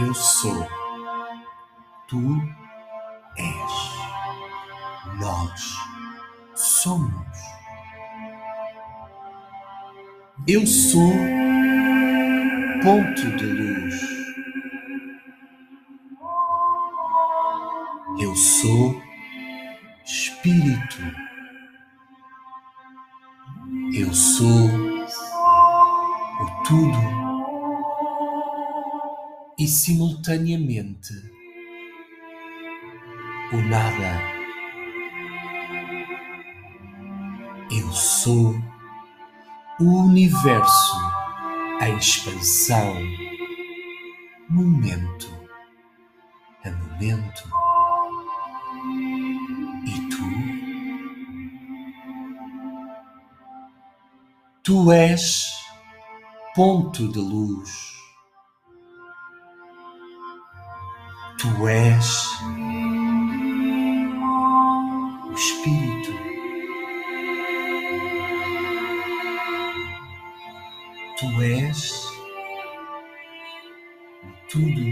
Eu sou. Tu és. Nós somos. Eu sou ponto de luz. Eu sou espírito. Eu sou o tudo e simultaneamente o nada. Eu sou o universo em expansão, momento a momento. E tu? Tu és ponto de luz Tu és o Espírito. Tu és tudo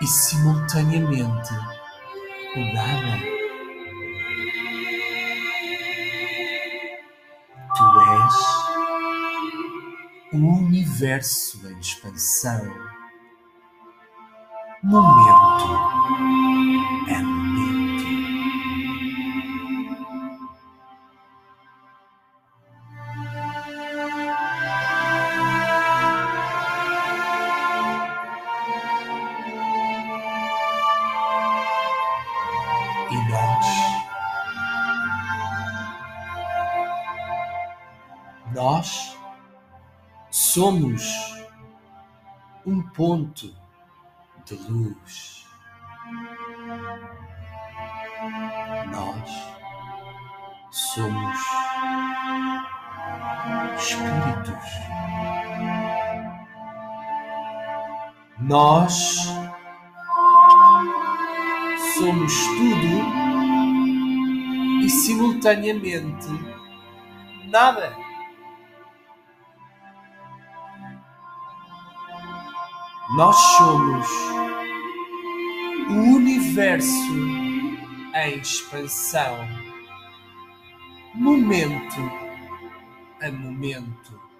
e simultaneamente o nada. Tu és o universo em expansão momento é momento. E nós, nós somos um ponto de luz. Nós somos espíritos. Nós somos tudo e simultaneamente nada. Nós somos o universo em expansão, momento a momento.